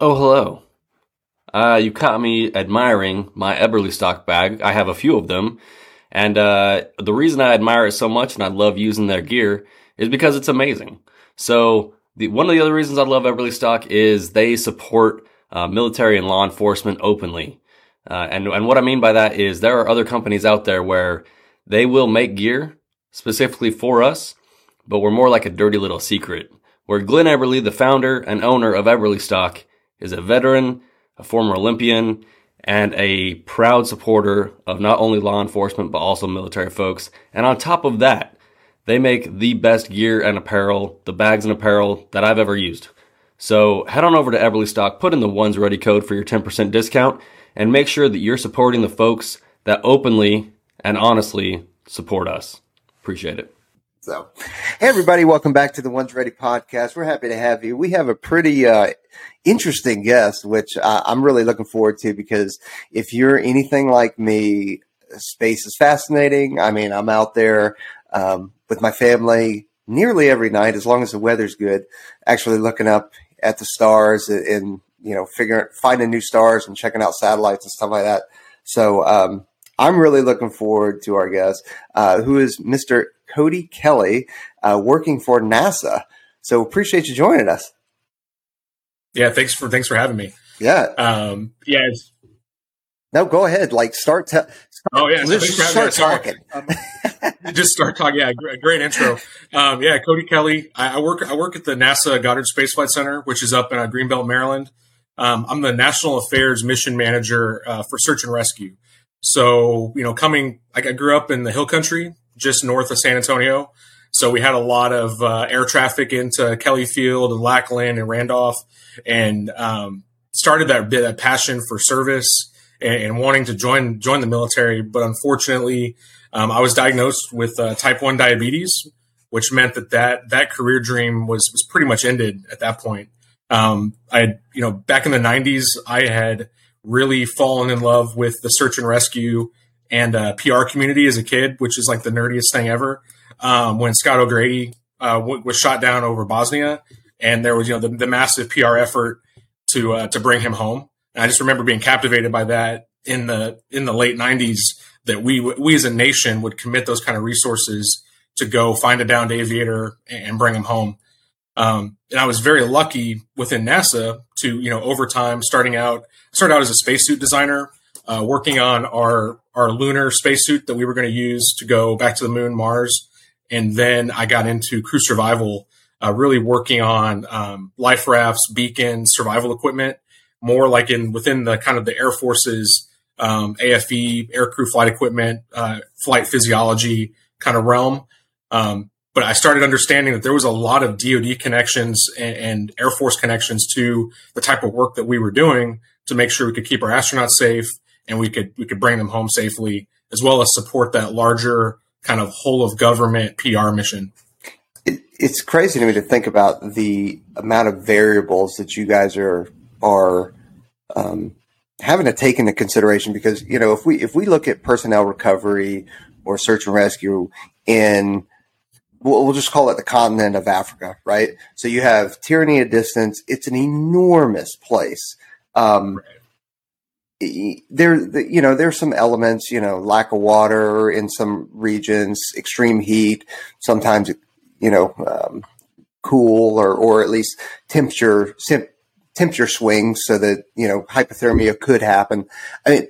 Oh, hello. Uh, you caught me admiring my Eberlestock bag. I have a few of them. And uh, the reason I admire it so much and I love using their gear is because it's amazing. So the, one of the other reasons I love Eberlestock is they support uh, military and law enforcement openly. Uh, and, and what I mean by that is there are other companies out there where they will make gear specifically for us, but we're more like a dirty little secret. Where Glen Eberle, the founder and owner of Eberlestock, is a veteran, a former Olympian, and a proud supporter of not only law enforcement, but also military folks. And on top of that, they make the best gear and apparel, the bags and apparel that I've ever used. So head on over to Eberlestock, put in the ones ready code for your 10% discount, and make sure that you're supporting the folks that openly and honestly support us. Appreciate it. So, hey everybody, welcome back to the Ones Ready podcast. We're happy to have you. We have a pretty uh, interesting guest, which I'm really looking forward to because if you're anything like me, space is fascinating. I mean, I'm out there um, with my family nearly every night, as long as the weather's good, actually looking up at the stars and, and you know, figuring finding new stars and checking out satellites and stuff like that. So um, I'm really looking forward to our guest, uh, who is Mr. Cody Kelly, uh, working for NASA. So appreciate you joining us. Yeah, thanks for thanks for having me. Yeah. Um, yeah. no, go ahead. Like start. Te- start oh yeah, just start talking. just start talking. Yeah, great, great intro. Um, yeah, Cody Kelly. I, I, work. I work at the NASA Goddard Space Flight Center, which is up in uh, Greenbelt, Maryland. Um, I'm the National Affairs Mission Manager uh, for Search and Rescue. So you know, coming. Like I grew up in the Hill Country, just north of San Antonio. So we had a lot of uh, air traffic into Kelly Field and Lackland and Randolph, and um, started that bit of passion for service and, and, wanting to join join the military. But unfortunately, um, I was diagnosed with uh, type one diabetes, which meant that that that career dream was was pretty much ended at that point. Um, I you know back in the '90s, I had really fallen in love with the search and rescue and uh, PR community as a kid, which is like the nerdiest thing ever. Um, when Scott O'Grady uh, w- was shot down over Bosnia, and there was you know the, the massive PR effort to uh, to bring him home. And I just remember being captivated by that in the in the late '90s that we we as a nation would commit those kind of resources to go find a downed aviator and bring him home. Um, and I was very lucky within NASA to you know over time starting out started out as a spacesuit designer uh, working on our our lunar spacesuit that we were going to use to go back to the moon, Mars, and then I got into crew survival, uh, really working on um, life rafts, beacons, survival equipment, more like in within the kind of the Air Force's um, AFE, aircrew flight equipment, uh, flight physiology kind of realm. Um, but I started understanding that there was a lot of DoD connections and, and Air Force connections to the type of work that we were doing to make sure we could keep our astronauts safe and we could we could bring them home safely, as well as support that larger kind of whole of government PR mission. It, it's crazy to me to think about the amount of variables that you guys are are um, having to take into consideration because you know if we if we look at personnel recovery or search and rescue in we'll, we'll just call it the continent of Africa, right? So you have tyranny at distance. It's an enormous place. Um, right there, you know, there's some elements, you know, lack of water in some regions, extreme heat, sometimes, you know, um, cool or, or at least temperature, temperature swings so that, you know, hypothermia could happen. I mean,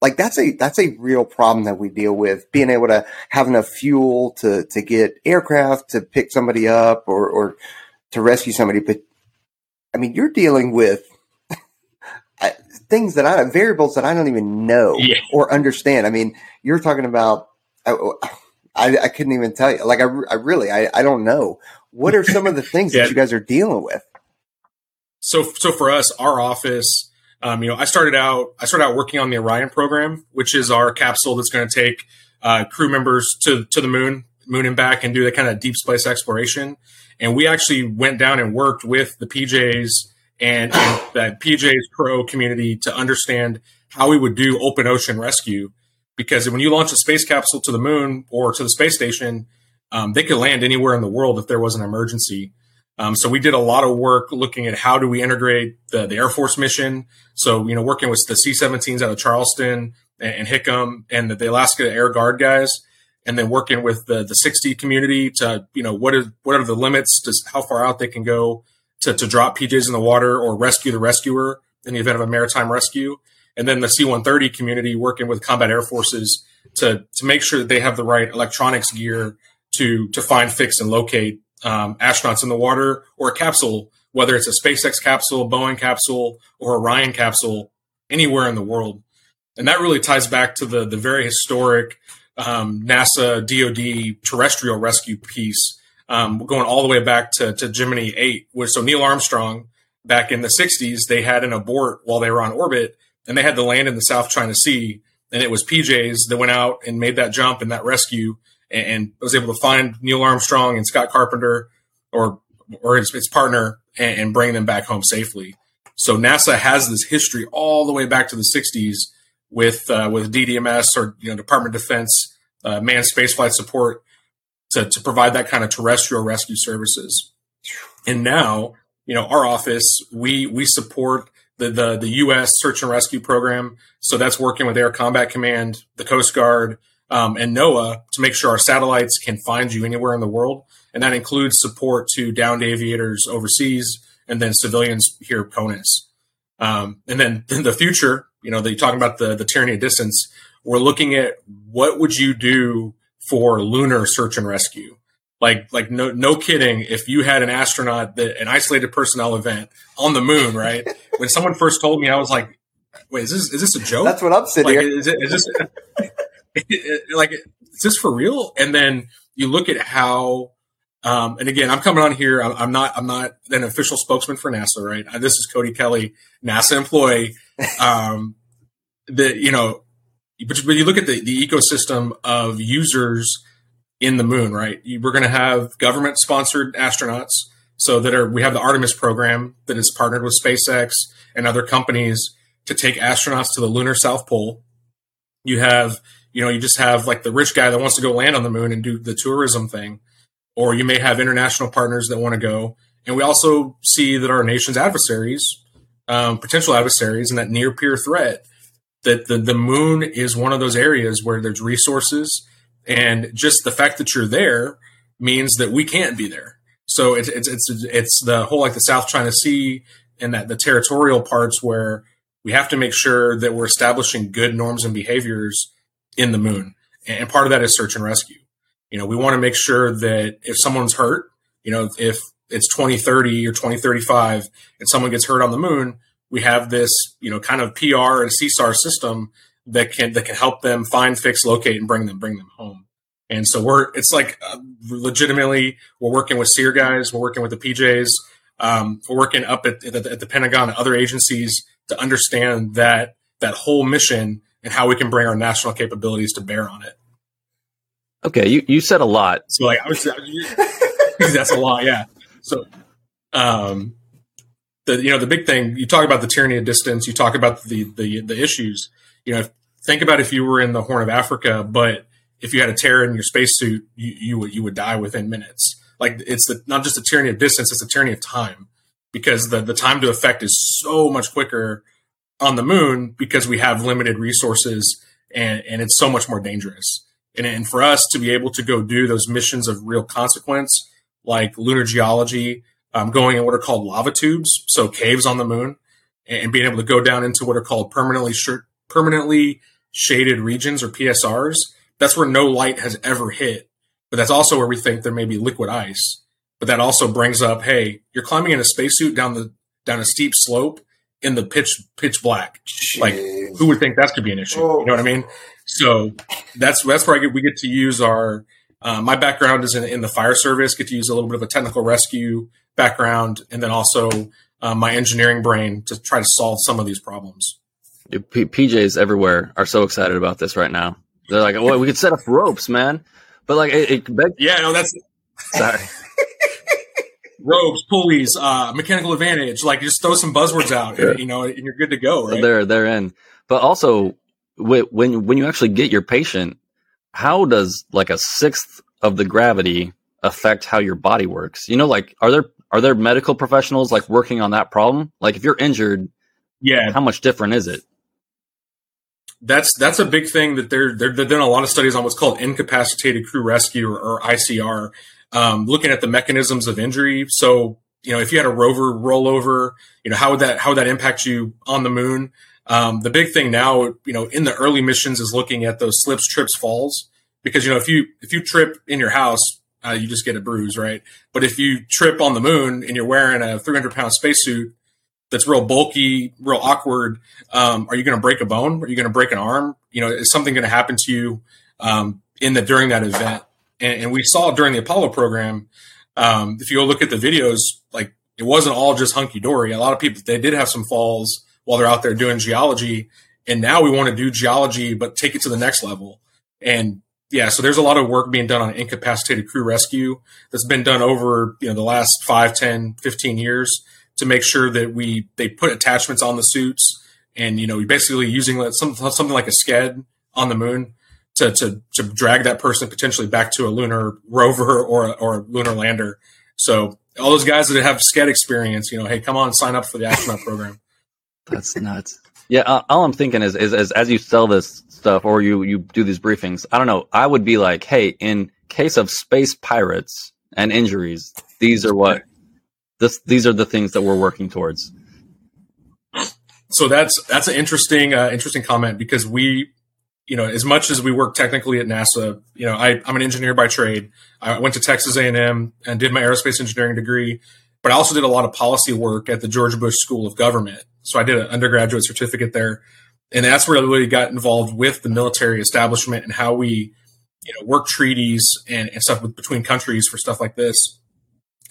like that's a, that's a real problem that we deal with being able to have enough fuel to, to get aircraft to pick somebody up or, or to rescue somebody. But I mean, you're dealing with things that I variables that I don't even know yeah. or understand. I mean, you're talking about. I, I, I couldn't even tell you. Like I, I really, I, I don't know. What are some of the things yeah. that you guys are dealing with? So, so for us, our office, um, you know, I started out, I started out working on the Orion program, which is our capsule that's going to take uh, crew members to to the moon, moon and back, and do that kind of deep space exploration. And we actually went down and worked with the PJs and, and that PJ's Pro community to understand how we would do open ocean rescue. Because when you launch a space capsule to the moon or to the space station, um, they could land anywhere in the world if there was an emergency. Um, so we did a lot of work looking at how do we integrate the, the Air Force mission. So, you know, working with the C-17s out of Charleston and, and Hickam and the, the, Alaska Air Guard guys, and then working with the, the 60 community to, you know, what is, what are the limits to how far out they can go to, to drop PJs in the water or rescue the rescuer in the event of a maritime rescue. And then the C-130 community working with combat air forces to, to make sure that they have the right electronics gear to, to find, fix, and locate um, astronauts in the water or a capsule, whether it's a SpaceX capsule, Boeing capsule, or Orion capsule, anywhere in the world. And that really ties back to the, the very historic um, NASA DoD terrestrial rescue piece, um, going all the way back to, to Gemini 8. where So Neil Armstrong, back in the 60s, they had an abort while they were on orbit, and they had to land in the South China Sea. And it was PJs that went out and made that jump and that rescue and, and was able to find Neil Armstrong and Scott Carpenter or or his, his partner and, and, bring them back home safely. So NASA has this history all the way back to the 60s with uh, with DDMS or you know Department of Defense uh, manned spaceflight support to, to provide that kind of terrestrial rescue services. And now, you know, our office we we support the the, the U.S. search and rescue program. So that's working with Air Combat Command, the Coast Guard, um, and NOAA to make sure our satellites can find you anywhere in the world. And that includes support to downed aviators overseas and then civilians here at CONUS. Um, and then in the future, you know, they talking about the, the tyranny of distance. We're looking at what would you do for lunar search and rescue? Like, like no, no kidding. If you had an astronaut that an isolated personnel event on the moon, right? when someone first told me, I was like, wait, is this, is this a joke? That's what I'm sitting like, here. Is, it, is this, like, is this for real? And then you look at how, um, and again, I'm coming on here. I'm, I'm, not, I'm not an official spokesman for NASA, right? This is Cody Kelly, NASA employee. Um, that, you know, but, when you look at the, the ecosystem of users in the moon, right? We're going to have government sponsored astronauts. So that are, we have the Artemis program that is partnered with SpaceX and other companies to take astronauts to the lunar South Pole. You have you know, you just have like the rich guy that wants to go land on the moon and do the tourism thing, or you may have international partners that want to go. And we also see that our nation's adversaries, um, potential adversaries, and that near peer threat, that the, the moon is one of those areas where there's resources. And just the fact that you're there means that we can't be there. So it's, it's, it's, it's the whole like the South China Sea and that the territorial parts where we have to make sure that we're establishing good norms and behaviors in the moon. And part of that is search and rescue. You know, we want to make sure that if someone's hurt, you know, if it's 2030 or 2035 and someone gets hurt on the moon, we have this, you know, kind of PR and CSAR system that can that can help them find, fix, locate, and bring them bring them home. And so we're it's like uh, legitimately we're working with SERE guys, we're working with the PJs, um, we're working up at, at, the, at the Pentagon and other agencies to understand that that whole mission and how we can bring our national capabilities to bear on it. Okay, you, you said a lot. So like I was that's a lot, yeah. So um the you know the big thing you talk about the tyranny of distance, you talk about the the the issues. You know, think about if you were in the Horn of Africa, but if you had a tear in your spacesuit, you, you would you would die within minutes. Like it's the, not just the tyranny of distance; it's the tyranny of time, because the the time to effect is so much quicker on the moon because we have limited resources and, and it's so much more dangerous. And, and for us to be able to go do those missions of real consequence, like lunar geology, um, going in what are called lava tubes, so caves on the moon, and being able to go down into what are called permanently sh- permanently shaded regions or PSRs. That's where no light has ever hit, but that's also where we think there may be liquid ice. But that also brings up, hey, you're climbing in a spacesuit down the down a steep slope in the pitch pitch black. Jeez. Like who would think that could be an issue? Oh. You know what I mean? So that's that's where I get we get to use our uh, my background is in, in, the fire service. Get to use a little bit of a technical rescue background, and then also uh, my engineering brain to try to solve some of these problems. P- PJs everywhere are so excited about this right now. They're like, "Well, we could set up ropes, man." But like, it, it beg- yeah, no, that's sorry ropes, pulleys, uh, mechanical advantage. Like just throw some buzzwords out, and, you know, and you're good to go. Right? They're they're in. But also, when when you actually get your patient, how does like a sixth of the gravity affect how your body works? You know, like are there are there medical professionals like working on that problem? Like if you're injured, yeah, how much different is it? That's that's a big thing that they're they're, they're doing a lot of studies on what's called incapacitated crew rescue or, or ICR, um, looking at the mechanisms of injury. So you know if you had a rover rollover, you know how would that how would that impact you on the moon? Um, the big thing now, you know, in the early missions is looking at those slips, trips, falls, because you know if you if you trip in your house, uh, you just get a bruise, right? But if you trip on the moon and you're wearing a 300 pound spacesuit that's real bulky, real awkward, um, are you going to break a bone? Are you going to break an arm? You know, is something going to happen to you um, in the during that event? And, and, we saw during the Apollo program, um, if you go look at the videos, like it wasn't all just hunky dory. A lot of people they did have some falls while they're out there doing geology. And now we want to do geology, but take it to the next level. And yeah, so there's a lot of work being done on incapacitated crew rescue that's been done over, you know, the last 5, 10, 15 years to make sure that we, they put attachments on the suits and, you know, basically using some, something like a sked on the moon to, to, to drag that person potentially back to a lunar rover or a, or a lunar lander. So all those guys that have sked experience, you know, hey, come on, sign up for the astronaut program. That's nuts. Yeah, uh, all I'm thinking is, is, is as you sell this stuff or you you do these briefings, I don't know. I would be like, hey, in case of space pirates and injuries, these are what this these are the things that we're working towards. So that's that's an interesting uh, interesting comment because we, you know, as much as we work technically at NASA, you know, I, I'm an engineer by trade. I went to Texas A&M and did my aerospace engineering degree, but I also did a lot of policy work at the George Bush School of Government so I did an undergraduate certificate there, and that's where I really got involved with the military establishment and how we, you know, work treaties and, and stuff with, between countries for stuff like this.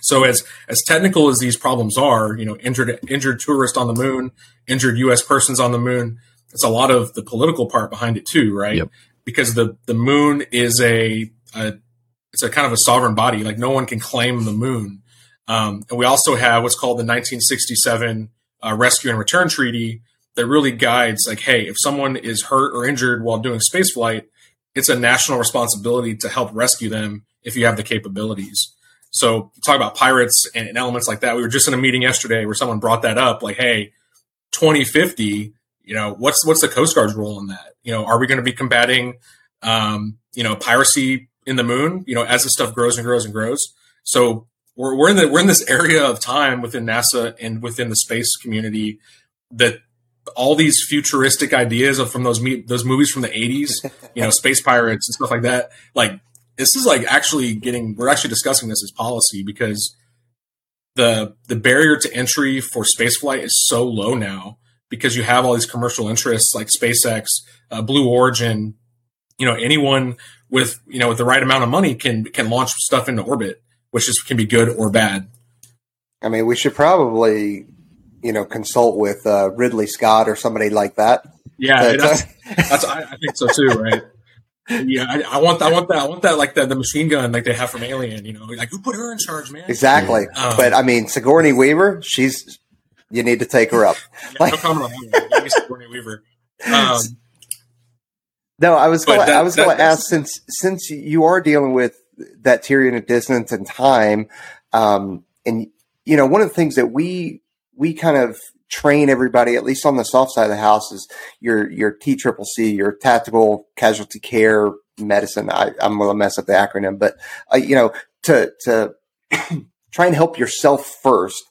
So as as technical as these problems are, you know, injured injured tourist on the moon, injured U.S. persons on the moon, it's a lot of the political part behind it too, right? Yep. Because the the moon is a, a it's a kind of a sovereign body. Like no one can claim the moon. Um, and we also have what's called the 1967 rescue and return treaty that really guides like, hey, if someone is hurt or injured while doing spaceflight, it's a national responsibility to help rescue them if you have the capabilities. So talk about pirates and, and elements like that. We were just in a meeting yesterday where someone brought that up, like, hey, 2050, you know, what's what's the Coast Guard's role in that? You know, are we going to be combating, um, you know, piracy in the moon? You know, as this stuff grows and grows and grows. So we're, we're in the we're in this area of time within NASA and within the space community that all these futuristic ideas of from those me- those movies from the 80s, you know, space pirates and stuff like that. Like this is like actually getting we're actually discussing this as policy because the the barrier to entry for spaceflight is so low now because you have all these commercial interests like SpaceX, uh, Blue Origin, you know, anyone with you know with the right amount of money can can launch stuff into orbit which is can be good or bad. I mean, we should probably, you know, consult with uh, Ridley Scott or somebody like that. Yeah, that's, that's I, I, think so too, right? Yeah, I, I, want I want that I want that like the, the machine gun like they have from Alien. You know, like who put her in charge, man? Exactly. Um, but I mean, Sigourney Weaver, she's you need to take her up. Yeah, like, no comment on that. Sigourney Weaver. Um, no, I was going. I was going to ask since since you are dealing with that Tyrian of distance and time. Um, and you know, one of the things that we we kind of train everybody, at least on the soft side of the house, is your your T triple C, your tactical casualty care medicine. I, am going to mess up the acronym, but uh, you know, to to try and help yourself first.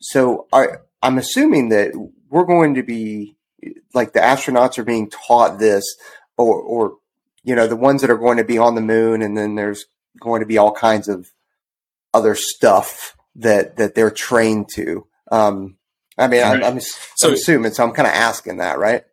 So I, I'm assuming that we're going to be like the astronauts are being taught this, or or you know the ones that are going to be on the moon, and then there's going to be all kinds of other stuff that that they're trained to. Um, I mean, right. I'm, I'm, so, I'm assuming, so I'm kind of asking that, right?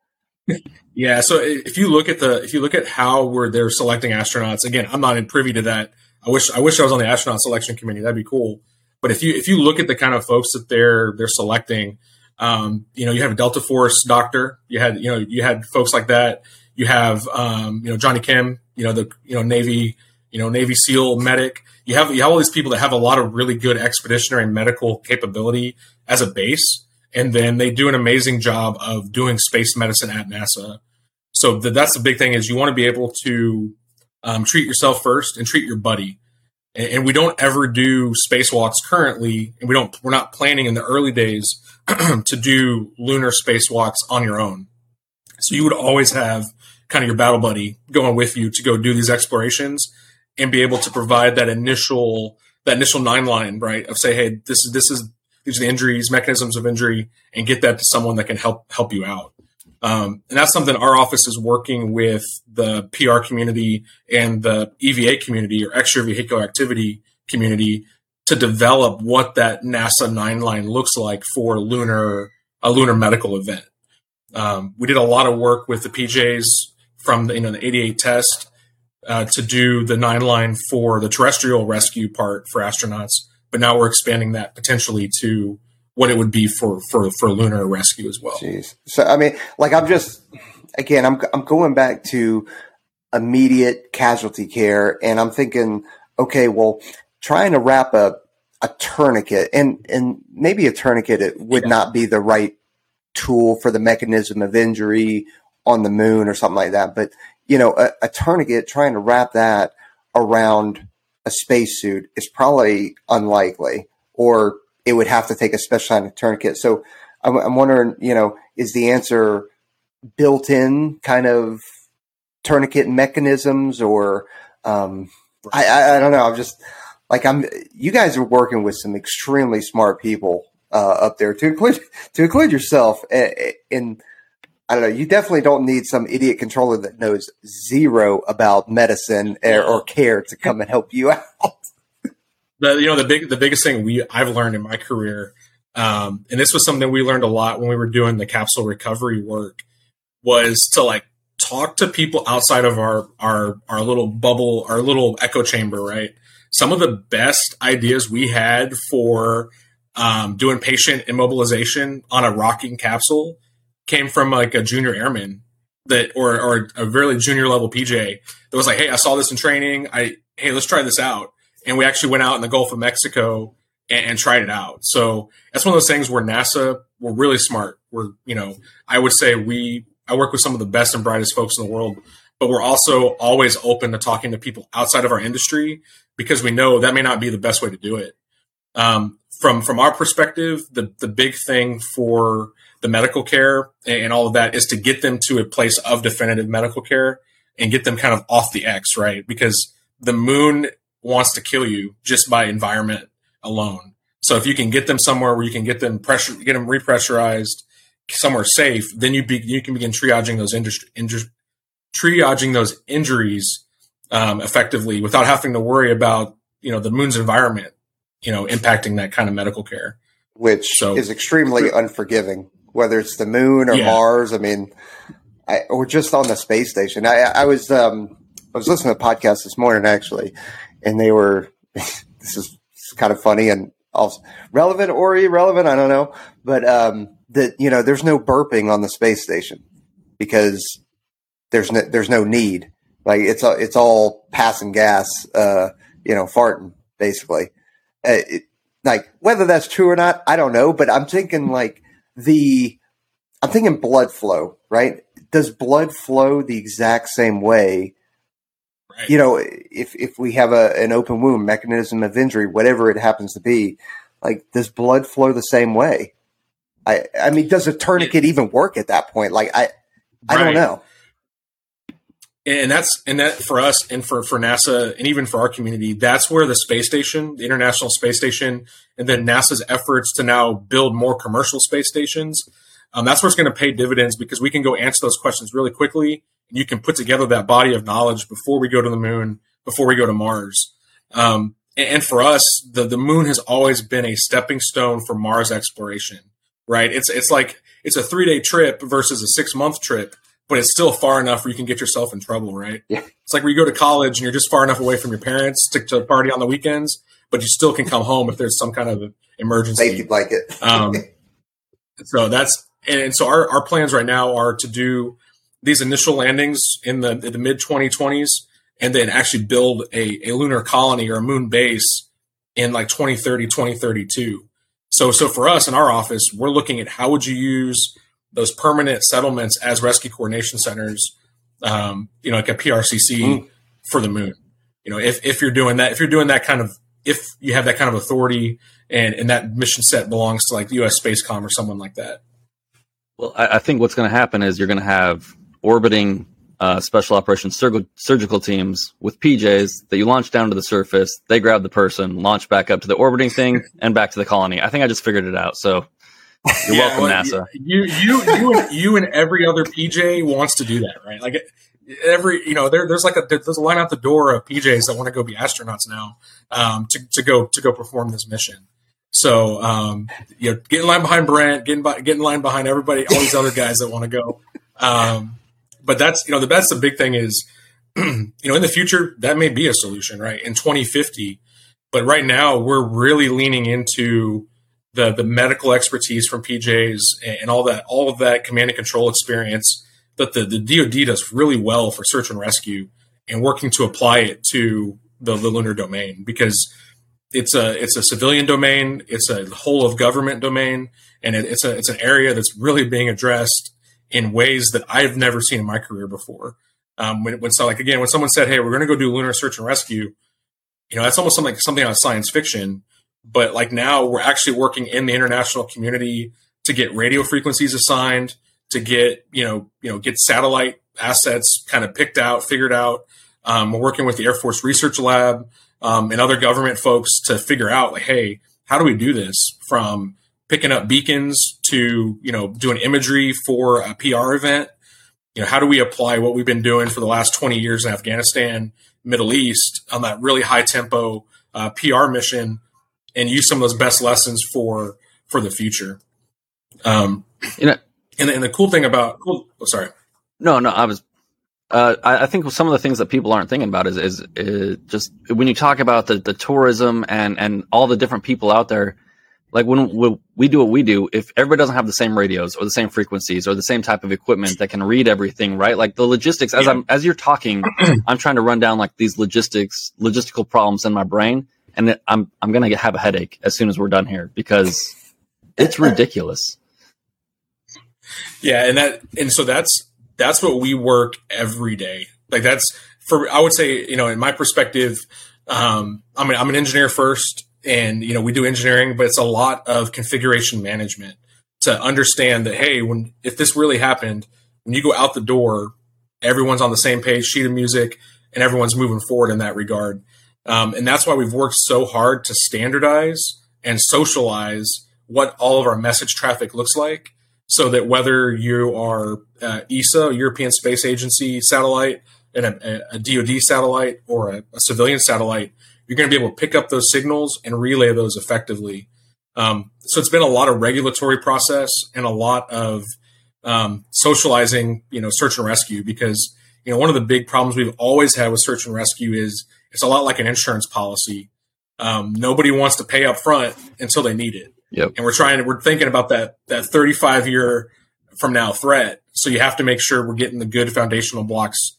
Yeah. So if you look at the if you look at how we're they're selecting astronauts, again, I'm not in privy to that. I wish I wish I was on the astronaut selection committee. That'd be cool. But if you if you look at the kind of folks that they're they're selecting, um, you know, you have a Delta Force doctor. You had you know you had folks like that. You have um, you know Jonny Kim. You know the you know Navy you know, Navy SEAL medic. You have you have all these people that have a lot of really good expeditionary medical capability as a base, and then they do an amazing job of doing space medicine at NASA. So the, that's the big thing is you want to be able to um, treat yourself first and treat your buddy. and, and we don't ever do spacewalks currently, and we don't we're not planning in the early days to do lunar spacewalks on your own. So you would always have kind of your battle buddy going with you to go do these explorations and be able to provide that initial that initial nine line right of say hey this is this is these are the injuries mechanisms of injury and get that to someone that can help help you out um, and that's something our office is working with the PR community and the EVA community or extravehicular activity community to develop what that NASA nine line looks like for lunar a lunar medical event. Um, we did a lot of work with the PJs from the, you know the 88 test uh, to do the nine line for the terrestrial rescue part for astronauts, but now we're expanding that potentially to what it would be for for for lunar rescue as well. Jeez. So I mean, like I'm just again, I'm I'm going back to immediate casualty care, and I'm thinking, okay, well, trying to wrap a a tourniquet, and and maybe a tourniquet it would yeah. not be the right tool for the mechanism of injury on the moon or something like that, but you know, a, a tourniquet trying to wrap that around a spacesuit is probably unlikely, or it would have to take a special kind of tourniquet. So I'm, I'm wondering, you know, is the answer built in kind of tourniquet mechanisms or, um, I, I, I, don't know. I'm just like, I'm, you guys are working with some extremely smart people, uh, up there to include, to include yourself in, I don't know. You definitely don't need some idiot controller that knows zero about medicine or, or care to come and help you out the you know the big the biggest thing we I've learned in my career, um, and this was something we learned a lot when we were doing the capsule recovery work, was to like talk to people outside of our our our little bubble, our little echo chamber, right? Some of the best ideas we had for um, doing patient immobilization on a rocking capsule came from like a junior airman that or or a really junior level PJ that was like, "Hey, I saw this in training. I hey, let's try this out." and we actually went out in the Gulf of Mexico and, and, tried it out. So that's one of those things where NASA we're really smart. We're you know I would say we I work with some of the best and brightest folks in the world, but we're also always open to talking to people outside of our industry because we know that may not be the best way to do it. Um, from from our perspective, the the big thing for the medical care and all of that is to get them to a place of definitive medical care and get them kind of off the X, right? Because the moon wants to kill you just by environment alone. So if you can get them somewhere where you can get them pressure, get them repressurized, somewhere safe, then you be, you can begin triaging those industry, inju- triaging those injuries um, effectively without having to worry about you know the moon's environment, you know, impacting that kind of medical care, which so, is extremely unforgiving. Whether it's the moon or yeah. Mars, I mean, I, or just on the space station. I, I was um, I was listening to a podcast this morning actually, and they were this is kind of funny and also relevant or irrelevant. I don't know, but um, that you know, there's no burping on the space station because there's no there's no need. Like it's a, it's all passing gas, uh, you know, farting basically. Uh, it, like whether that's true or not, I don't know. But I'm thinking like the I'm thinking blood flow, right? Does blood flow the exact same way you know, if if we have a an open wound, mechanism of injury, whatever it happens to be, like does blood flow the same way? I I mean, does a tourniquet even work at that point? Like I I right. don't know. And that's and that for us and for for NASA and even for our community, that's where the space station, the International Space Station, and then NASA's efforts to now build more commercial space stations. Um, that's where it's going to pay dividends because we can go answer those questions really quickly and you can put together that body of knowledge before we go to the moon, before we go to Mars. Um, and, for us, the, the moon has always been a stepping stone for Mars exploration, right? It's, it's like, it's a three day trip versus a six month trip, but it's still far enough where you can get yourself in trouble, right? Yeah. It's like where you go to college and you're just far enough away from your parents to, to party on the weekends, but you still can come home if there's some kind of emergency. Safety blanket. um, so that's, and so our, our plans right now are to do these initial landings in the, in the mid 2020s and then actually build a, a lunar colony or a moon base in like 2030 2032 so so for us in our office we're looking at how would you use those permanent settlements as rescue coordination centers um, you know like a prcc mm. for the moon you know, if, if you're doing that, if you're doing that kind of, if you have that kind of authority and, and that mission set belongs to like the U.S. Spacecom or someone like that. Well, I, I think what's going to happen is you're going to have orbiting uh, special operations surg- surgical teams with PJs that you launch down to the surface. They grab the person, launch back up to the orbiting thing, and back to the colony. I think I just figured it out. So you're yeah, welcome, well, NASA. You, you, you, and, you, and every other PJ wants to do that, right? Like every, you know, there, there's like a there's a line out the door of PJs that want to go be astronauts now um, to to go to go perform this mission. So, um, you know, get in line behind Brent, get in, get in line behind everybody, all these other guys that want to go. Um, but that's you know the that's the big thing is you know in the future that may be a solution right in 2050 but right now we're really leaning into the the medical expertise from PJs and all that all of that command and control experience that the, the DoD does really well for search and rescue and working to apply it to the, the lunar domain because it's a it's a civilian domain it's a whole of government domain and it, it's a it's an area that's really being addressed in ways that I've never seen in my career before. Um, when, when so like again, when someone said, "Hey, we're going to go do lunar search and rescue," you know, that's almost something something out of science fiction. But like now, we're actually working in the international community to get radio frequencies assigned, to get you know you know get satellite assets kind of picked out, figured out. Um, we're working with the Air Force Research Lab um, and other government folks to figure out like, hey, how do we do this from picking up beacons to you know doing imagery for a PR event. You know, how do we apply what we've been doing for the last 20 years in Afghanistan, Middle East on that really high tempo uh, PR mission, and use some of those best lessons for for the future. Um, you know, and, and the cool thing about, oh, sorry, no, no, I was uh, I, I, think some of the things that people aren't thinking about is, is, is, just when you talk about the, the tourism and, and all the different people out there, like when we do what we do, if everybody doesn't have the same radios or the same frequencies or the same type of equipment that can read everything, right? Like the logistics, as yeah. I'm, as you're talking, I'm trying to run down like these logistics, logistical problems in my brain. And it, I'm, I'm to have a headache as soon as we're done here because it's ridiculous. Yeah. And that, and so that's, that's what we work every day. Like that's for, I would say, you know, in my perspective, um, I'm, an, I'm an engineer first and you know we do engineering but it's a lot of configuration management to understand that hey when if this really happened when you go out the door everyone's on the same page sheet of music and everyone's moving forward in that regard um, and that's why we've worked so hard to standardize and socialize what all of our message traffic looks like so that whether you are uh, ESA, European Space Agency satellite, and a, a DoD satellite or a, a civilian satellite, you're going to be able to pick up those signals and relay those effectively. Um, so it's been a lot of regulatory process and a lot of um, socializing, you know, search and rescue because you know one of the big problems we've always had with search and rescue is it's a lot like an insurance policy. Um, nobody wants to pay up front until they need it. Yep. And we're trying to, we're thinking about that, that 35 year from now threat. So you have to make sure we're getting the good foundational blocks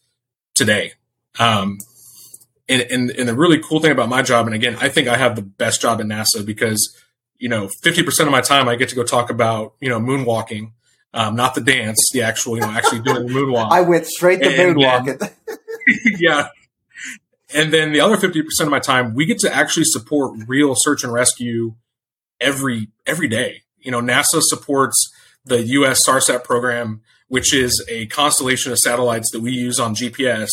today. Um, and, and, and the really cool thing about my job, and again, I think I have the best job in NASA because, you know, 50% of my time I get to go talk about, you know, moonwalking, um, not the dance, the actual, you know, actually doing the moonwalk. I went straight to moonwalking. yeah. And then the other 50% of my time, we get to actually support real search and rescue every, every day. You know, NASA supports the US SARSAT program, which is a constellation of satellites that we use on GPS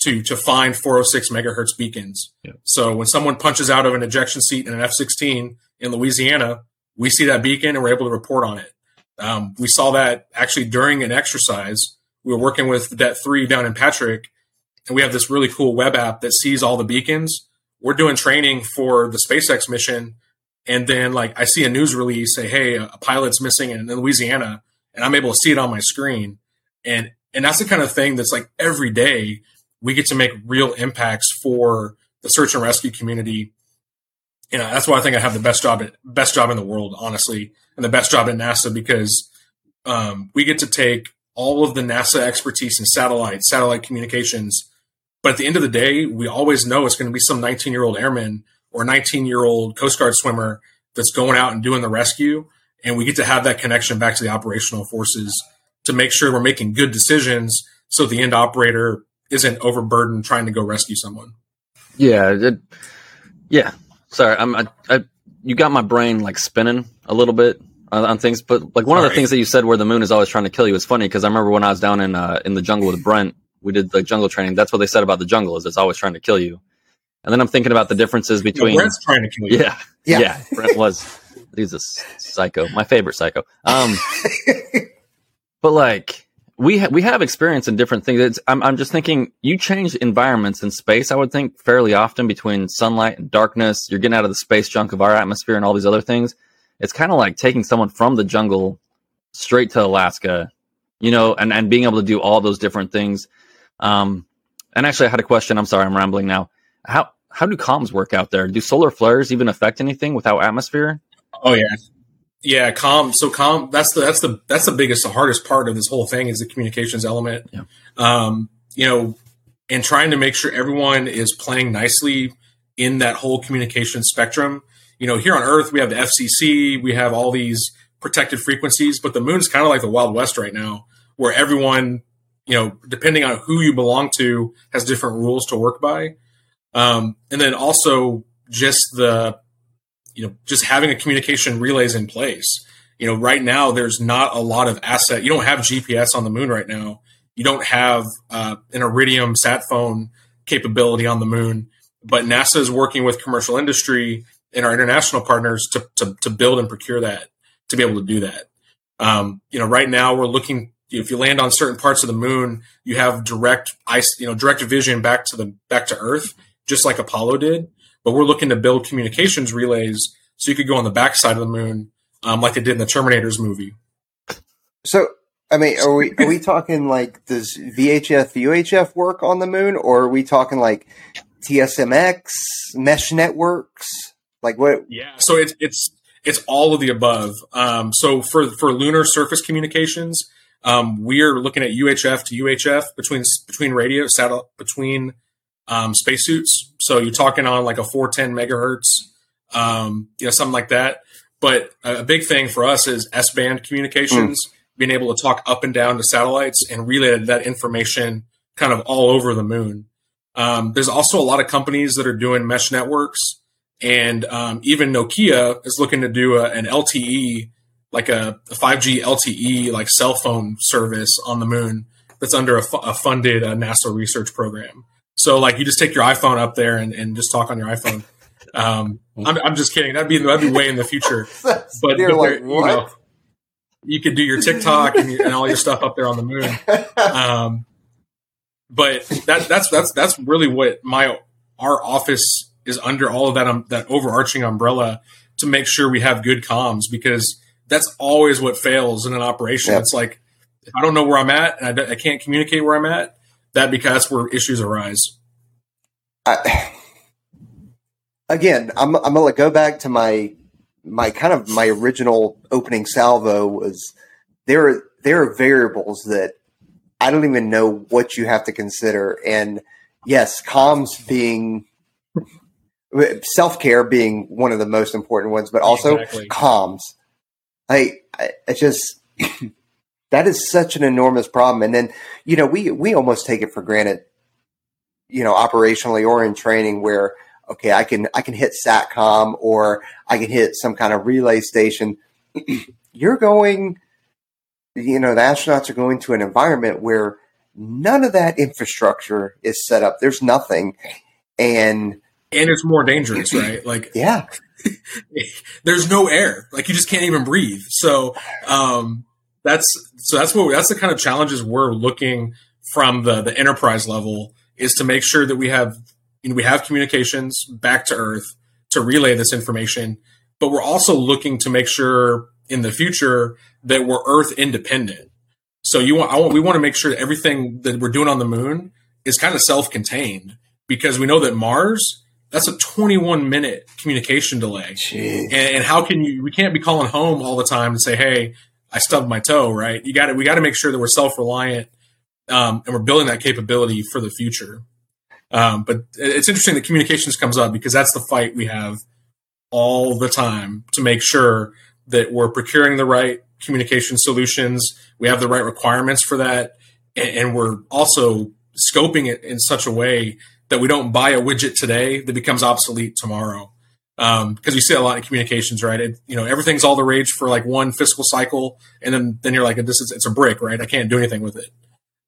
to to find 406 megahertz beacons. Yeah. So when someone punches out of an ejection seat in an F-16 in Louisiana, we see that beacon and we're able to report on it. Um, we saw that actually during an exercise. We were working with Det Three down in Patrick, and we have this really cool web app that sees all the beacons. We're doing training for the SpaceX mission, and then like I see a news release say, "Hey, a pilot's missing in Louisiana," and I'm able to see it on my screen, and and that's the kind of thing that's like every day we get to make real impacts for the search and rescue community. You know, that's why I think I have the best job at, best job in the world, honestly, and the best job at NASA because um, we get to take all of the NASA expertise in satellite, satellite communications. But at the end of the day, we always know it's going to be some 19 year old airman or 19 year old Coast Guard swimmer that's going out and doing the rescue. And we get to have that connection back to the operational forces to make sure we're making good decisions so the end operator isn't overburdened trying to go rescue someone. Yeah, it, yeah. Sorry, I'm. I, I, you got my brain like spinning a little bit on, on things, but like one of the things that you said where the moon is always trying to kill you is funny because I remember when I was down in uh, in the jungle with Brent, we did the jungle training. That's what they said about the jungle is it's always trying to kill you. And then I'm thinking about the differences between. Yeah, Brent's trying to kill you. Yeah, yeah. yeah Brent was. He's a psycho. My favorite psycho. Um, but like we ha- we have experience in different things. It's, I'm I'm just thinking you change environments in space. I would think fairly often between sunlight and darkness. You're getting out of the space junk of our atmosphere and all these other things. It's kind of like taking someone from the jungle straight to Alaska, you know, and and being able to do all those different things. Um, and actually, I had a question. I'm sorry, I'm rambling now. How how do comms work out there? Do solar flares even affect anything without atmosphere? Oh yeah, yeah, calm. So calm. That's the that's the that's the biggest, the hardest part of this whole thing is the communications element. Yeah. Um, you know, and trying to make sure everyone is playing nicely in that whole communication spectrum. You know, here on Earth we have the FCC, we have all these protected frequencies, but the moon's kind of like the Wild West right now, where everyone, you know, depending on who you belong to, has different rules to work by. Um, and then also just the you know, just having a communication relays in place. You know, right now there's not a lot of asset. You don't have GPS on the moon right now. You don't have uh, an Iridium sat phone capability on the moon. But NASA is working with commercial industry and our international partners to, to, to build and procure that to be able to do that. Um, you know, right now we're looking. If you land on certain parts of the moon, you have direct ice, you know, direct vision back to the back to Earth, just like Apollo did but we're looking to build communications relays so you could go on the backside of the moon, um, like they did in the Terminators movie. So, I mean, are we are we talking like does VHF UHF work on the moon, or are we talking like TSMX mesh networks? Like what? Yeah, so it's it's it's all of the above. Um, so for for lunar surface communications, um, we're looking at UHF to UHF between between radio satellite between um, spacesuits. So you're talking on like a 410 megahertz, um, you know, something like that. But a big thing for us is S band communications, mm. being able to talk up and down to satellites and relay that information kind of all over the moon. Um, there's also a lot of companies that are doing mesh networks, and um, even Nokia is looking to do a, an LTE, like a, a, 5G LTE, like cell phone service on the moon that's under a, a funded uh, NASA research program. So like you just take your iPhone up there and, and just talk on your iPhone. Um, I'm, I'm just kidding. That'd be that'd be way in the future. but, but like, you know, you could do your TikTok and, and, all your stuff up there on the moon. Um, but that that's that's that's really what my our office is under all of that um, that overarching umbrella to make sure we have good comms because that's always what fails in an operation. It's like if I don't know where I'm at and I, I can't communicate where I'm at, that because that's where issues arise. I, again, I'm, I'm going to go back to my my kind of my original opening salvo was there are there are variables that I don't even know what you have to consider, and yes, comms being self care being one of the most important ones, but also exactly. comms. I, I, just that is such an enormous problem. And then, you know, we, we almost take it for granted, you know, operationally or in training where, okay, I can, I can hit SATCOM or I can hit some kind of relay station. You're going, you know, the astronauts are going to an environment where none of that infrastructure is set up. There's nothing. And, and it's more dangerous, right? Like, yeah, there's no air. Like you just can't even breathe. So, um, that's so that's what that's the kind of challenges we're looking from the the enterprise level is to make sure that we have you know we have communications back to earth to relay this information but we're also looking to make sure in the future that we're earth independent so you want, I want we want to make sure that everything that we're doing on the moon is kind of self-contained because we know that mars that's a 21 minute communication delay and, and, how can you we can't be calling home all the time and say hey I stubbed my toe, right? You got to we got to make sure that we're self reliant um, and we're building that capability for the future. Um, but it's interesting that communications comes up because that's the fight we have all the time to make sure that we're procuring the right communication solutions, we have the right requirements for that, and, and we're also scoping it in such a way that we don't buy a widget today that becomes obsolete tomorrow. Because um, you see a lot in communications, right? It, you know, everything's all the rage for like one fiscal cycle, and then then you're like, this is it's a brick, right? I can't do anything with it.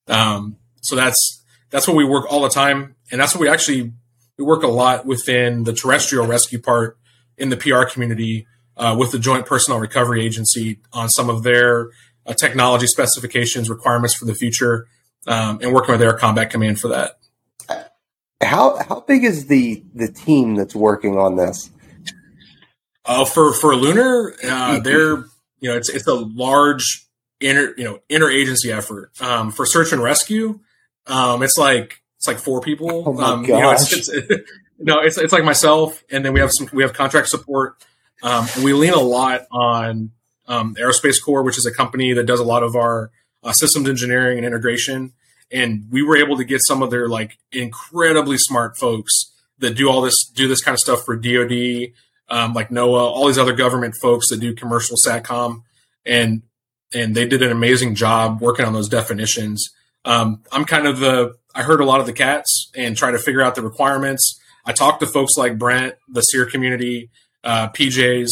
Um, so that's that's what we work all the time, and that's what we actually we work a lot within the terrestrial rescue part in the PR community uh, with the Joint Personnel Recovery Agency on some of their uh, technology specifications, requirements for the future, um, and working with Air Combat Command for that. How how big is the the team that's working on this? Uh, for for lunar, uh, they're you know it's it's a large inter you know interagency effort. Um, for search and rescue, um, it's like it's like four people. Oh my um, gosh. You know, it's, it's, no, it's it's like myself, and then we have some we have contract support. Um, and we lean a lot on um, Aerospace Corps, which is a company that does a lot of our uh, systems engineering and integration. And we were able to get some of their like incredibly smart folks that do all this, do this kind of stuff for DoD, um, like NOAA, all these other government folks that do commercial satcom, and and they did an amazing job working on those definitions. Um, I'm kind of the I herd a lot of the cats and try to figure out the requirements. I talked to folks like Brent, the SERE community, uh, PJs,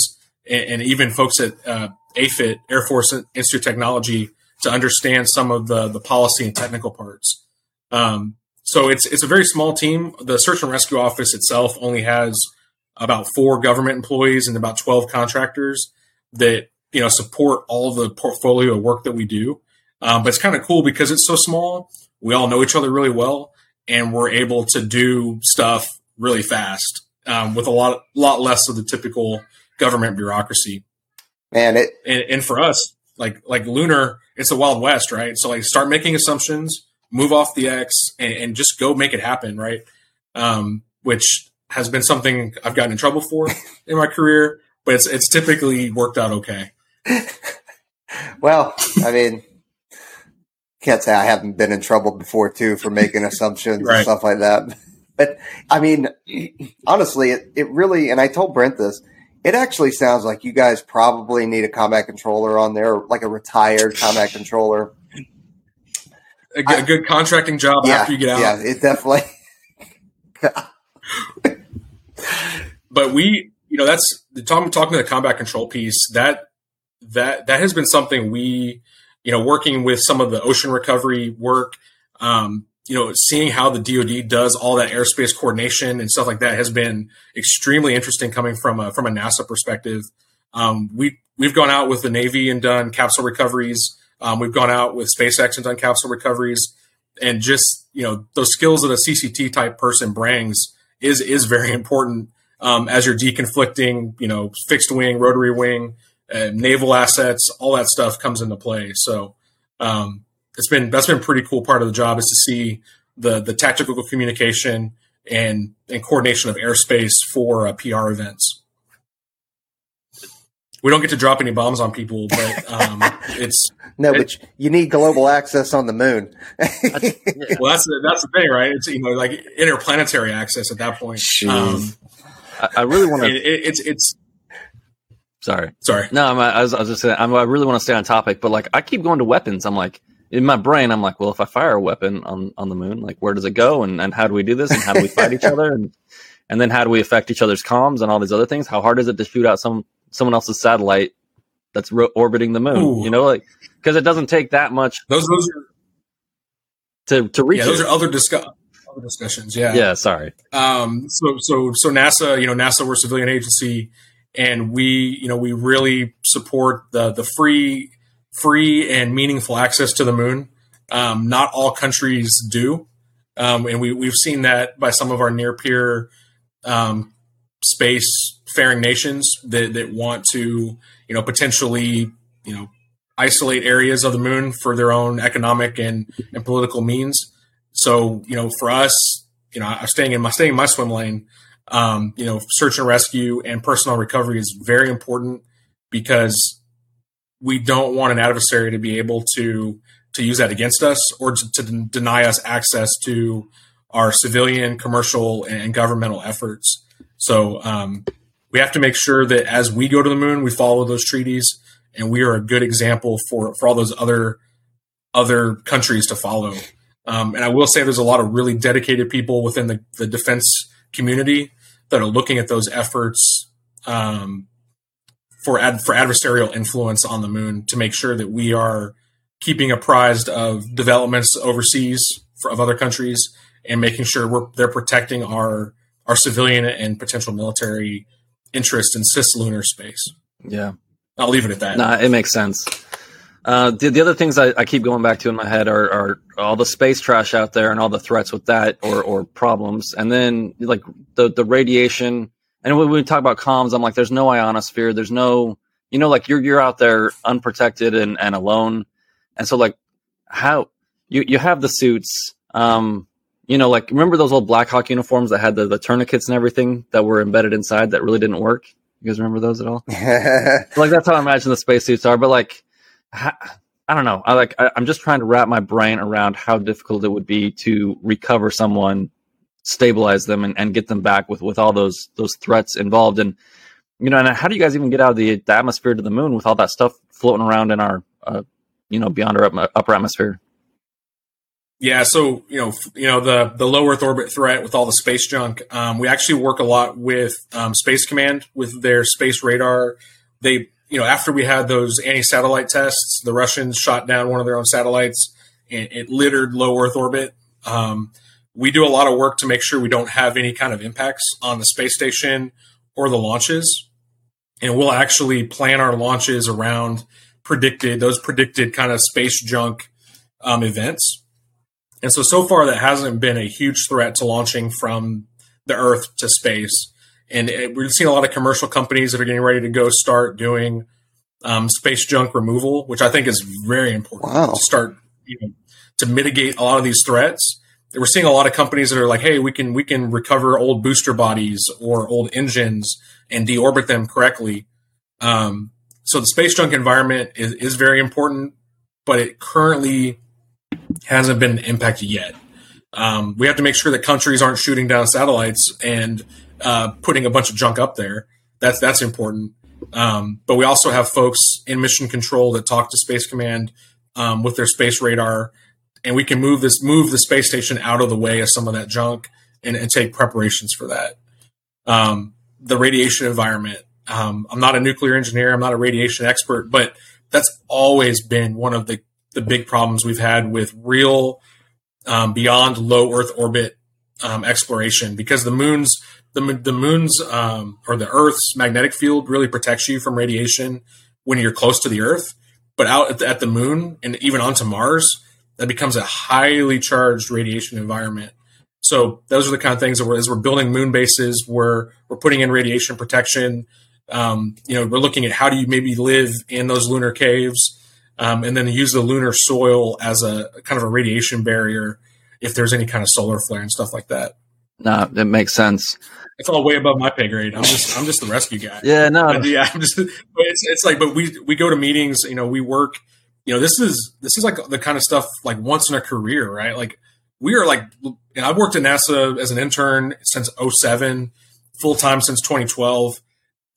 and, and, even folks at uh, AFIT, Air Force Institute of Technology, to understand some of the the policy and technical parts. Um, so it's it's a very small team. The search and rescue office itself only has about four government employees and about twelve contractors that you know support all the portfolio of work that we do. Um, but it's kind of cool because it's so small. We all know each other really well, and we're able to do stuff really fast um, with a lot lot less of the typical government bureaucracy. Man, it and, and for us, like like lunar, it's the wild west, right? So like start making assumptions, move off the X, and, and just go make it happen, right? Um, which has been something I've gotten in trouble for in my career, but it's it's typically worked out okay. well, I mean, can't say I haven't been in trouble before too for making assumptions right. and stuff like that. But I mean, honestly, it, it really, and I told Brent this, it actually sounds like you guys probably need a combat controller on there, like a retired combat controller. A, good contracting job yeah, after you get out. Yeah, it definitely. but we, you know, that's talking talking to the combat control piece. That that that has been something we, you know, working with some of the ocean recovery work. Um, you know, seeing how the DoD does all that airspace coordination and stuff like that has been extremely interesting coming from a from a NASA perspective. Um, we we've gone out with the Navy and done capsule recoveries. Um, we've gone out with SpaceX and done capsule recoveries, and just you know those skills that a CCT type person brings is is very important um, as you're deconflicting. You know, fixed wing, rotary wing, uh, naval assets, all that stuff comes into play. So um, it's been that's been a pretty cool part of the job is to see the the tactical communication and and coordination of airspace for uh, PR events. We don't get to drop any bombs on people, but um, it's no. It, but you need global access on the moon. well, that's the, that's the thing, right? It's you know like interplanetary access at that point. Um, I, I, really want to. It, it, it's it's Sorry. Sorry. No, I'm, I, was, I was just saying, I'm, i really want to stay on topic, but like, I keep going to weapons. I'm like, in my brain, I'm like, well, if I fire a weapon on, on the moon, like where does it go? And, and how do we do this? And how do we fight each other? And, and then how do we affect each other's comms and all these other things? How hard is it to shoot out some, someone else's satellite that's ro- orbiting the moon? Ooh. You know, like, cause it doesn't take that much. Those, those are, to, to reach yeah, those it. are other discuss other discussions. Yeah. Yeah. Sorry. Um, so, so, so NASA, you know, NASA, we're a civilian agency and we, you know, we really support the, the free, free and meaningful access to the moon. Um, not all countries do. Um, and we, we've seen that by some of our near peer um, space faring nations that, that want to, you know, potentially, you know, isolate areas of the moon for their own economic and, and political means. So, you know, for us, you know, I'm staying in my staying in my swim lane. Um, you know, search and rescue and personnel recovery is very important because we don't want an adversary to be able to to use that against us or to, to deny us access to our civilian, commercial, and governmental efforts. So um, we have to make sure that as we go to the moon, we follow those treaties, and we are a good example for for all those other other countries to follow. Um, and I will say there's a lot of really dedicated people within the, the defense community that are looking at those efforts um, for ad, for adversarial influence on the moon to make sure that we are keeping apprised of developments overseas for, of other countries and making sure we're they're protecting our our civilian and potential military interest in cislunar space. Yeah, I'll leave it at that. Nah, it makes sense. Uh, the, the other things I, I, keep going back to in my head are, are, all the space trash out there and all the threats with that or, or problems. And then like the, the radiation. And when we talk about comms, I'm like, there's no ionosphere. There's no, you know, like you're, you're out there unprotected and, and alone. And so like how you, you have the suits, um, you know, like remember those old Blackhawk uniforms that had the, the tourniquets and everything that were embedded inside that really didn't work? You guys remember those at all? like that's how I imagine the spacesuits are. But like, I don't know. I like. I, I'm just trying to wrap my brain around how difficult it would be to recover someone, stabilize them, and, and get them back with with all those those threats involved. And you know, and how do you guys even get out of the, the atmosphere to the moon with all that stuff floating around in our, uh, you know, beyond our upper atmosphere? Yeah, so you know, you know the the low Earth orbit threat with all the space junk. Um, we actually work a lot with um, Space Command with their space radar. They you know, after we had those anti-satellite tests, the Russians shot down one of their own satellites and it littered low Earth orbit. Um, we do a lot of work to make sure we don't have any kind of impacts on the space station or the launches. And we'll actually plan our launches around predicted, those predicted kind of space junk um, events. And so, so far, that hasn't been a huge threat to launching from the Earth to space. And it, we're seeing a lot of commercial companies that are getting ready to go start doing um, space junk removal, which I think is very important wow. to start you know, to mitigate a lot of these threats. We're seeing a lot of companies that are like, "Hey, we can we can recover old booster bodies or old engines and deorbit them correctly." Um, so the space junk environment is, is very important, but it currently hasn't been impacted yet. Um, we have to make sure that countries aren't shooting down satellites and uh, putting a bunch of junk up there. That's that's important. Um, but we also have folks in mission control that talk to Space Command um, with their space radar, and we can move this move the space station out of the way of some of that junk and, and take preparations for that. Um, the radiation environment. Um, I'm not a nuclear engineer. I'm not a radiation expert, but that's always been one of the the big problems we've had with real um, beyond low Earth orbit um, exploration because the moon's the, the moon's um, or the Earth's magnetic field really protects you from radiation when you're close to the Earth. But out at the, at the moon and even onto Mars, that becomes a highly charged radiation environment. So those are the kind of things that we're, as we're building moon bases, we're we're putting in radiation protection. Um, you know, we're looking at how do you maybe live in those lunar caves, um, and then use the lunar soil as a kind of a radiation barrier if there's any kind of solar flare and stuff like that. No, that makes sense it's all way above my pay grade. I'm just I'm just the rescue guy. Yeah, no, but yeah, I'm just. But it's it's like, but we we go to meetings. You know, we work. You know, this is this is like the kind of stuff like once in a career, right? Like we are like, and I've worked at NASA as an intern since 07, full time since 2012,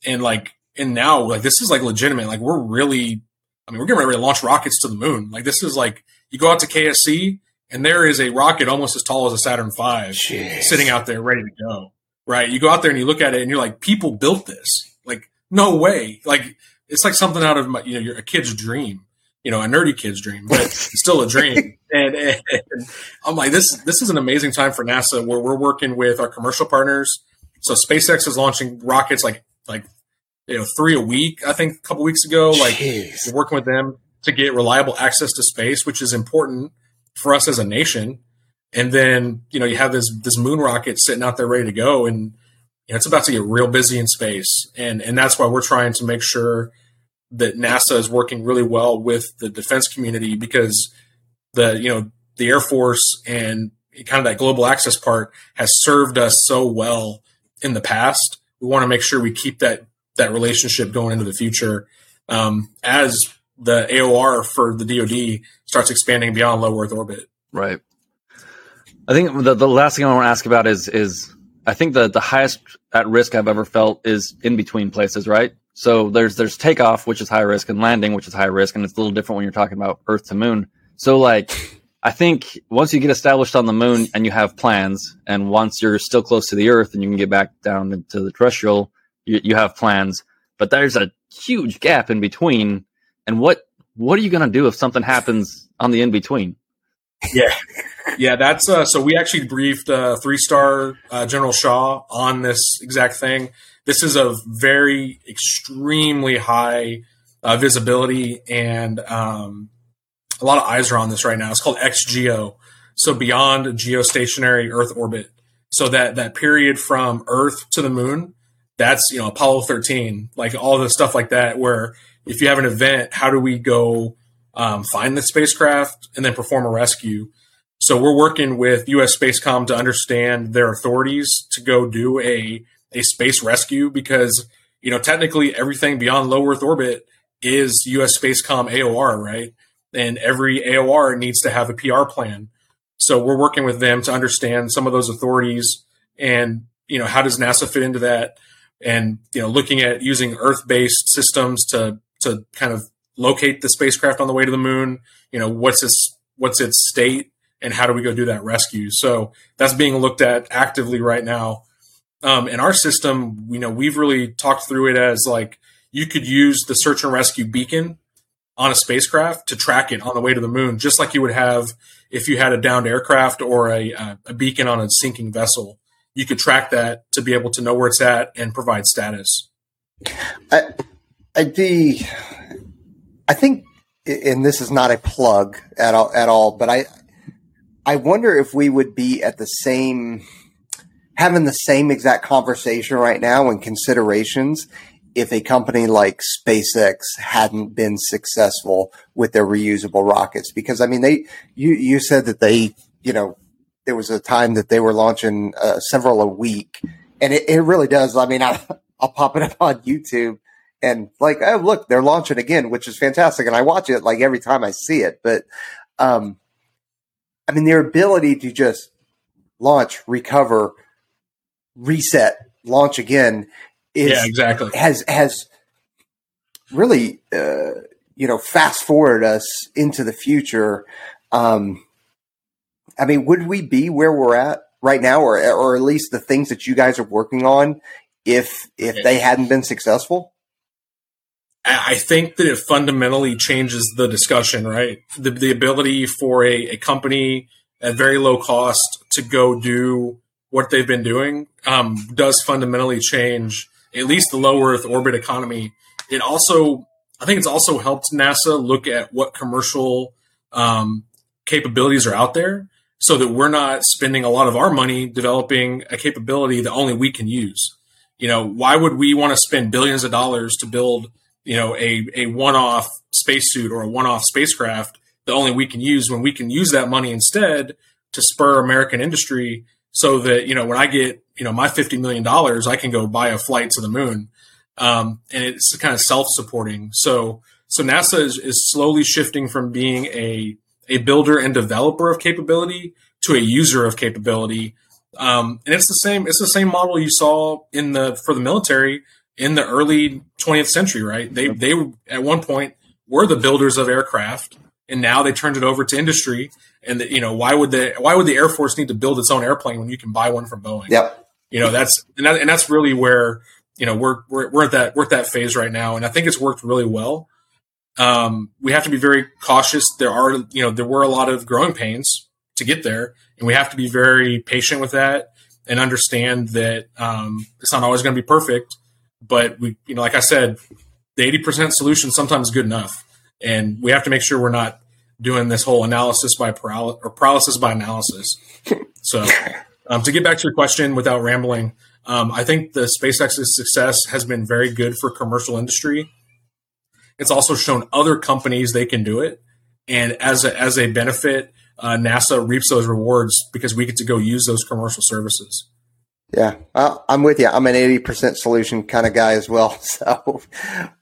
and like, and now like this is like legitimate. Like we're really, I mean, we're getting ready to launch rockets to the moon. Like this is like you go out to KSC and there is a rocket almost as tall as a Saturn V sitting out there ready to go right? You go out there and you look at it and you're like, people built this. Like, no way. Like, it's like something out of my, you know, your, a kid's dream, you know, a nerdy kid's dream, but it's still a dream. and, and, I'm like, this, this is an amazing time for NASA where we're working with our commercial partners. So SpaceX is launching rockets like, like, you know, three a week, I think a couple weeks ago. Like, Jeez. working with them to get reliable access to space, which is important for us as a nation and then you know you have this this moon rocket sitting out there ready to go and you know, it's about to get real busy in space and and that's why we're trying to make sure that NASA is working really well with the defense community because the you know the Air Force and kind of that global access part has served us so well in the past. We want to make sure we keep that that relationship going into the future um, as the AOR for the DoD starts expanding beyond low Earth orbit. Right. I think the, the last thing I want to ask about is is I think the the highest at risk I've ever felt is in between places, right? So there's there's takeoff, which is high risk, and landing, which is high risk, and it's a little different when you're talking about Earth to Moon. So like, I think once you get established on the moon and you have plans, and once you're still close to the Earth and you can get back down into the terrestrial, you, you have plans. But there's a huge gap in between. And what what are you to do if something happens on the in between? Yeah, yeah. That's uh, so. We actually briefed uh, three star uh, General Shaw on this exact thing. This is a very extremely high uh, visibility and um, a lot of eyes are on this right now. It's called XGEO, so beyond geostationary Earth orbit. So that that period from Earth to the Moon, that's you know Apollo 13, like all the stuff like that. Where if you have an event, how do we go um, find the spacecraft and then perform a rescue? So we're working with U.S. Spacecom to understand their authorities to go do a a space rescue because you know technically everything beyond low Earth orbit is U.S. Spacecom AOR, right? and every AOR needs to have a PR plan. So we're working with them to understand some of those authorities and you know how does NASA fit into that, and you know looking at using Earth-based systems to to kind of locate the spacecraft on the way to the moon. You know what's its what's its state and how do we go do that rescue? So that's being looked at actively right now. Um, in our system, you know, we've really talked through it as like you could use the search and rescue beacon on a spacecraft to track it on the way to the moon, just like you would have if you had a downed aircraft or a, a beacon on a sinking vessel. You could track that to be able to know where it's at and provide status. I, I, the, I think, and this is not a plug at all, at all, but I, I wonder if we would be at the same, having the same exact conversation right now and considerations if a company like SpaceX hadn't been successful with their reusable rockets. Because I mean, they, you, you said that they, you know, there was a time that they were launching uh, several a week and it, it really does. I mean, I, I'll pop it up on YouTube and like, oh, look, they're launching again, which is fantastic. And I watch it like every time I see it. But, um, I mean, their ability to just launch, recover, reset, launch again is yeah, exactly has has really uh, you know fast forward us into the future. Um, I mean, would we be where we're at right now, or or at least the things that you guys are working on, if if they hadn't been successful? I think that it fundamentally changes the discussion, right? The, the ability for a, a company at very low cost to go do what they've been doing um, does fundamentally change at least the low Earth orbit economy. It also, I think it's also helped NASA look at what commercial um, capabilities are out there so that we're not spending a lot of our money developing a capability that only we can use. You know, why would we want to spend billions of dollars to build, you know, a, a one off spacesuit or a one off spacecraft that only we can use when we can use that money instead to spur American industry so that, you know, when I get you know my fifty million dollars, I can go buy a flight to the moon, um, and it's kind of self supporting. So so NASA is, is slowly shifting from being a a builder and developer of capability to a user of capability. Um, and it's the same. It's the same model you saw in the for the military in the early 20th century, right? They they at one point were the builders of aircraft, and now they turned it over to industry. And the, you know why would the why would the Air Force need to build its own airplane when you can buy one from Boeing? Yep you know that's and, that, and that's really where you know we're, we're we're at that we're at that phase right now, and I think it's worked really well. Um, we have to be very cautious. There are you know there were a lot of growing pains to get there, and we have to be very patient with that and understand that um, it's not always going to be perfect. But we, you know, like I said, the eighty percent solution sometimes is good enough, and we have to make sure we're not doing this whole analysis by paralysis or paralysis by analysis. So um, to get back to your question without rambling, um, I think the SpaceX's success has been very good for commercial industry. It's also shown other companies they can do it, and as a, as a benefit, uh, NASA reaps those rewards because we get to go use those commercial services. Yeah, I'm with you. I'm an 80% solution kind of guy as well. So,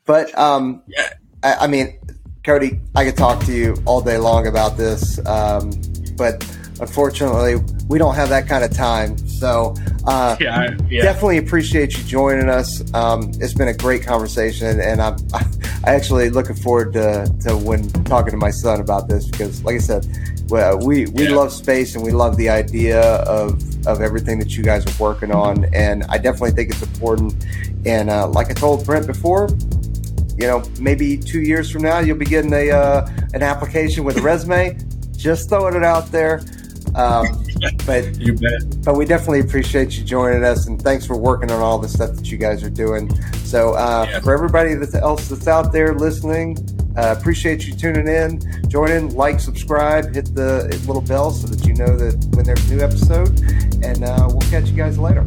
but um, yeah. I, I, mean, Cody, I could talk to you all day long about this, um, but unfortunately, we don't have that kind of time. So, uh, yeah, yeah. definitely appreciate you joining us. Um, it's been a great conversation, and I'm I actually looking forward to, to when talking to my son about this because, like I said, well, we we Yeah. love space and we love the idea of of everything that you guys are working on, and I definitely think it's important. And uh, like I told Brent before, you know, maybe two years from now, you'll be getting a uh, an application with a resume. Just throwing it out there. Um, but You bet. but we definitely appreciate you joining us and thanks for working on all the stuff that you guys are doing. So uh, Yeah. for everybody that's else that's out there listening, uh, appreciate you tuning in. Join in, like, subscribe, hit the little bell so that you know that when there's a new episode. And uh, we'll catch you guys later.